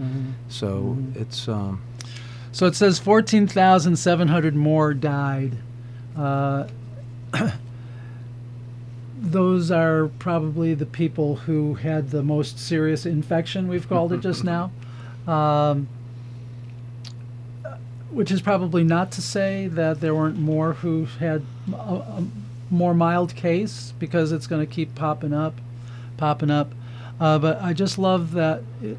So it's um, So it says 14,700 more died. Uh, those are probably the people who had the most serious infection, we've called it just now. Um, which is probably not to say that there weren't more who had a, a more mild case, because it's going to keep popping up, popping up. Uh, but I just love that it,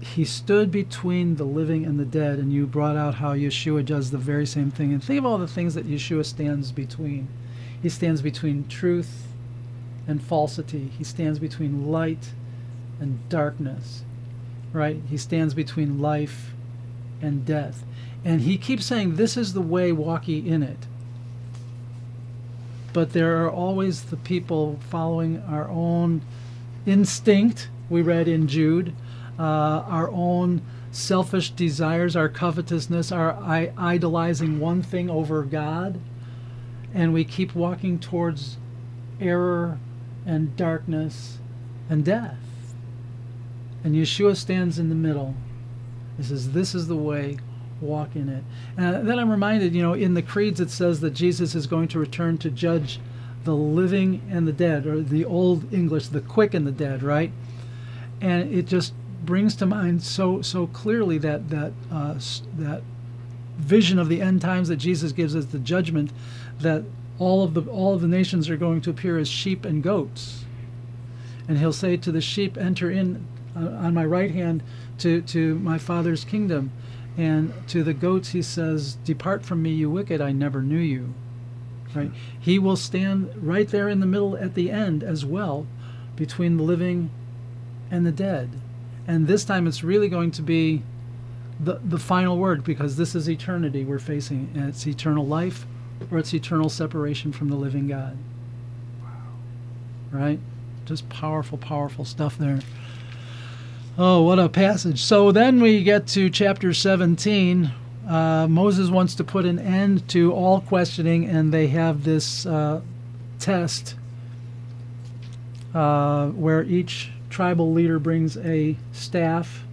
he stood between the living and the dead, and you brought out how Yeshua does the very same thing. And think of all the things that Yeshua stands between. He stands between truth and falsity. He stands between light and darkness, right? He stands between life and death. And he keeps saying, This is the way, walk ye in it. But there are always the people following our own instinct, we read in Jude, uh, our own selfish desires, our covetousness, our I- idolizing one thing over God. And we keep walking towards error and darkness and death. And Yeshua stands in the middle. He says, This is the way, walk in it. And then I'm reminded, you know, in the creeds it says that Jesus is going to return to judge the living and the dead, or the old English, the quick and the dead, right? And it just brings to mind so so clearly that that uh, that vision of the end times that Jesus gives us the judgment that all of the all of the nations are going to appear as sheep and goats. And he'll say to the sheep, "Enter in uh, on my right hand to to my Father's kingdom." And to the goats he says, "Depart from me, you wicked, I never knew you." Right? He will stand right there in the middle at the end as well between the living and the dead. And this time it's really going to be the, the final word because this is eternity we're facing. And it's eternal life or it's eternal separation from the living God. Wow. Right? Just powerful, powerful stuff there. Oh, what a passage. So then we get to chapter 17. Uh, Moses wants to put an end to all questioning, and they have this uh, test uh, where each tribal leader brings a staff,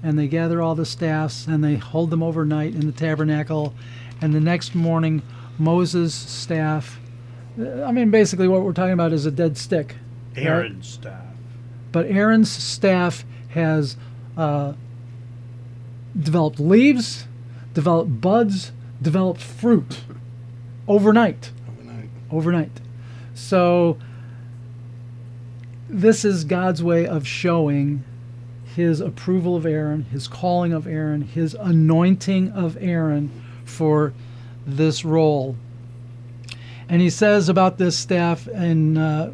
and they gather all the staffs and they hold them overnight in the tabernacle. And the next morning, Moses' staff, uh, I mean, basically, what we're talking about is a dead stick. right? Aaron's staff. But Aaron's staff has uh, developed leaves, developed buds, developed fruit overnight. Overnight. Overnight. So, this is God's way of showing his approval of Aaron, his calling of Aaron, his anointing of Aaron for this role. And he says about this staff in uh,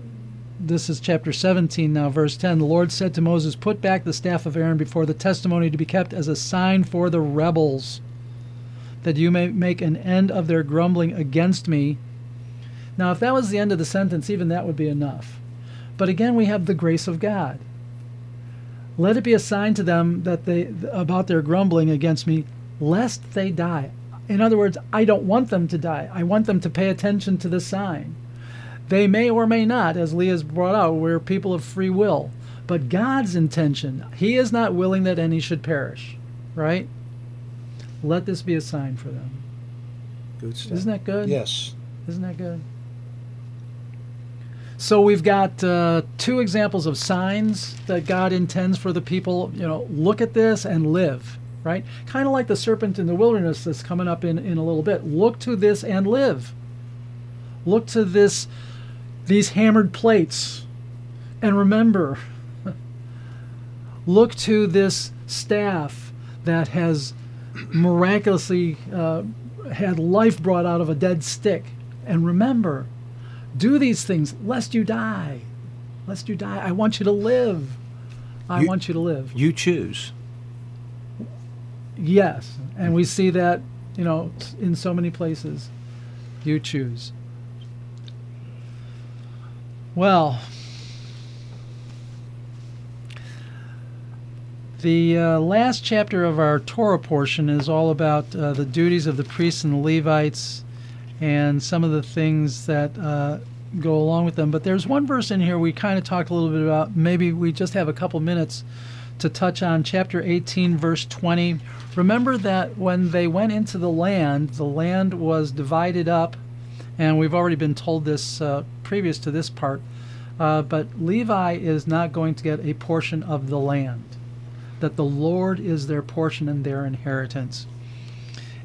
this is chapter 17 now, verse 10. The Lord said to Moses, Put back the staff of Aaron before the testimony to be kept as a sign for the rebels, that you may make an end of their grumbling against me. Now, if that was the end of the sentence, even that would be enough. But again, we have the grace of God. Let it be a sign to them that they about their grumbling against me, lest they die. In other words, I don't want them to die. I want them to pay attention to the sign. They may or may not, as Leah's brought out, we're people of free will. But God's intention, He is not willing that any should perish, right? Let this be a sign for them. Good stuff. Isn't that good? Yes. Isn't that good? So we've got uh, two examples of signs that God intends for the people. You know, look at this and live, right? Kind of like the serpent in the wilderness that's coming up in, in a little bit. Look to this and live. Look to this, these hammered plates, and remember. look to this staff that has miraculously uh, had life brought out of a dead stick, and remember do these things lest you die. Lest you die. I want you to live. I You- want you to live. You choose. Yes. And we see that, you know, in so many places. You choose. Well, the uh, last chapter of our Torah portion is all about uh, the duties of the priests and the Levites and some of the things that uh, go along with them. But there's one verse in here we kind of talked a little bit about. Maybe we just have a couple minutes to touch on chapter 18, verse 20. Remember that when they went into the land, the land was divided up, and we've already been told this uh, previous to this part. Uh, but Levi is not going to get a portion of the land, that the Lord is their portion and their inheritance.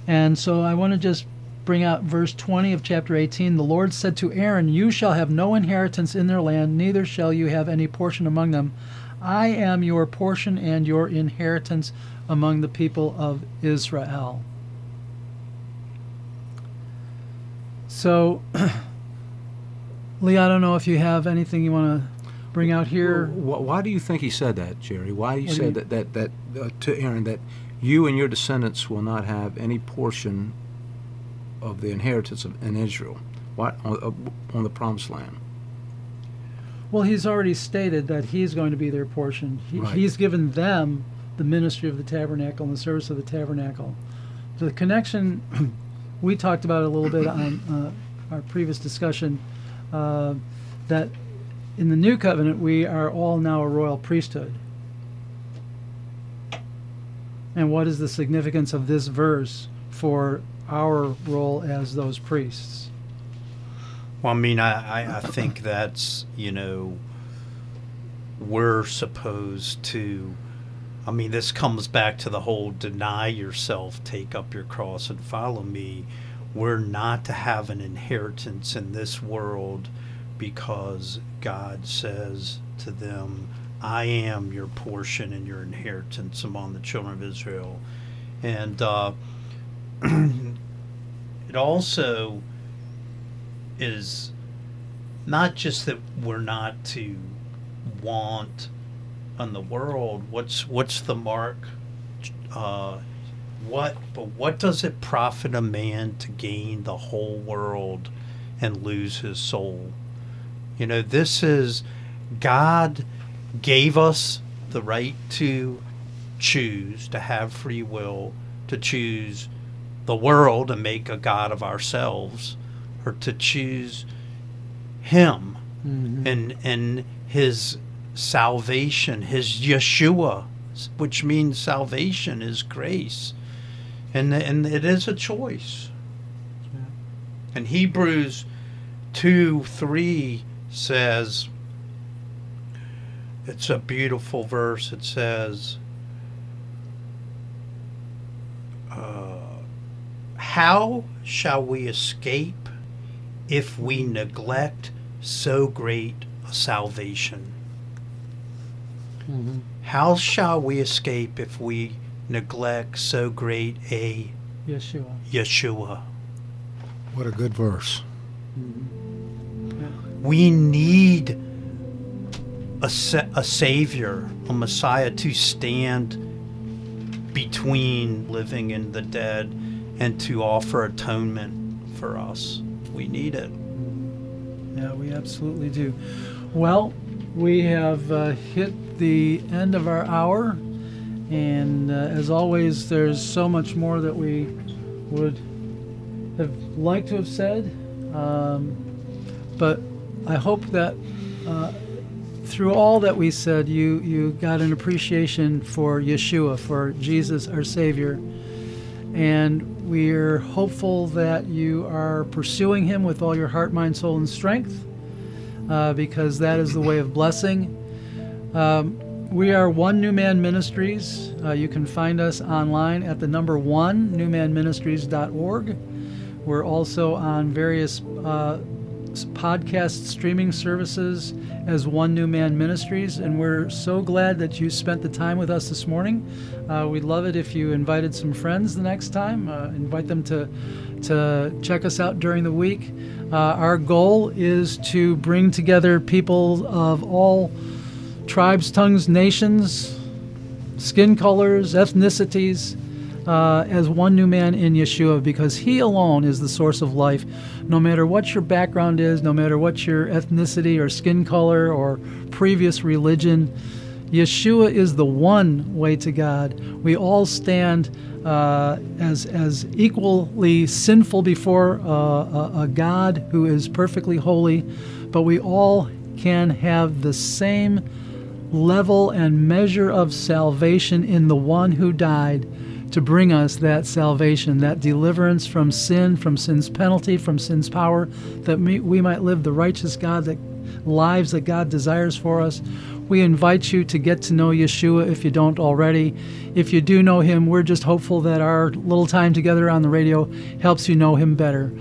And so I want to just bring out verse 20 of chapter 18. The Lord said to Aaron, You shall have no inheritance in their land, neither shall you have any portion among them. I am your portion and your inheritance among the people of Israel. So, Lee, I don't know if you have anything you want to bring out here. Why, why do you think he said that, Jerry? Why do you What do say you- that that that uh, to Aaron that you and your descendants will not have any portion of the inheritance of, in Israel? Why on, uh, on the promised land? Well, he's already stated that he's going to be their portion. He, Right. He's given them the ministry of the tabernacle and the service of the tabernacle. The connection, we talked about a little bit on uh, our previous discussion, uh, that in the new covenant we are all now a royal priesthood. And what is the significance of this verse for our role as those priests? Well, I mean, I, I, I think that's, you know, we're supposed to. I mean, this comes back to the whole deny yourself, take up your cross, and follow me. We're not to have an inheritance in this world because God says to them, I am your portion and your inheritance among the children of Israel. And uh, it also is not just that we're not to want on the world what's what's the mark uh, what but what does it profit a man to gain the whole world and lose his soul you know this is God gave us the right to choose, to have free will, to choose the world and make a God of ourselves, or to choose Him Mhm. and and His salvation, His Yeshua, which means salvation is grace, and and it is a choice. Yeah. And Hebrews two three says, it's a beautiful verse. It says, uh, "How shall we escape if we neglect so great a salvation? Mhm. How shall we escape if we neglect so great a Yeshua. Yeshua?" What a good verse. We need a, sa- a savior, a Messiah to stand between living and the dead and to offer atonement for us. We need it. Yeah, we absolutely do. Well, we have uh, hit the end of our hour, and uh, as always, there's so much more that we would have liked to have said. Um, but I hope that uh, through all that we said, you, you got an appreciation for Yeshua, for Jesus, our Savior. And we're hopeful that you are pursuing Him with all your heart, mind, soul, and strength, uh, because that is the way of blessing. Um, we are One New Man Ministries. Uh, you can find us online at the number one, newmanministries.org. We're also on various uh, podcast streaming services as One New Man Ministries, and we're so glad that you spent the time with us this morning. Uh, we'd love it if you invited some friends the next time. Uh, invite them to to check us out during the week. Uh, our goal is to bring together people of all tribes, tongues, nations, skin colors, ethnicities, uh, as one new man in Yeshua, because He alone is the source of life. No matter what your background is, no matter what your ethnicity or skin color or previous religion, Yeshua is the one way to God. We all stand uh, as as equally sinful before uh, a, a God who is perfectly holy, but we all can have the same level and measure of salvation in the one who died to bring us that salvation, that deliverance from sin, from sin's penalty, from sin's power, that we, might live the righteous God that lives that God desires for us. We invite you to get to know Yeshua if you don't already. If you do know him, we're just hopeful that our little time together on the radio helps you know him better.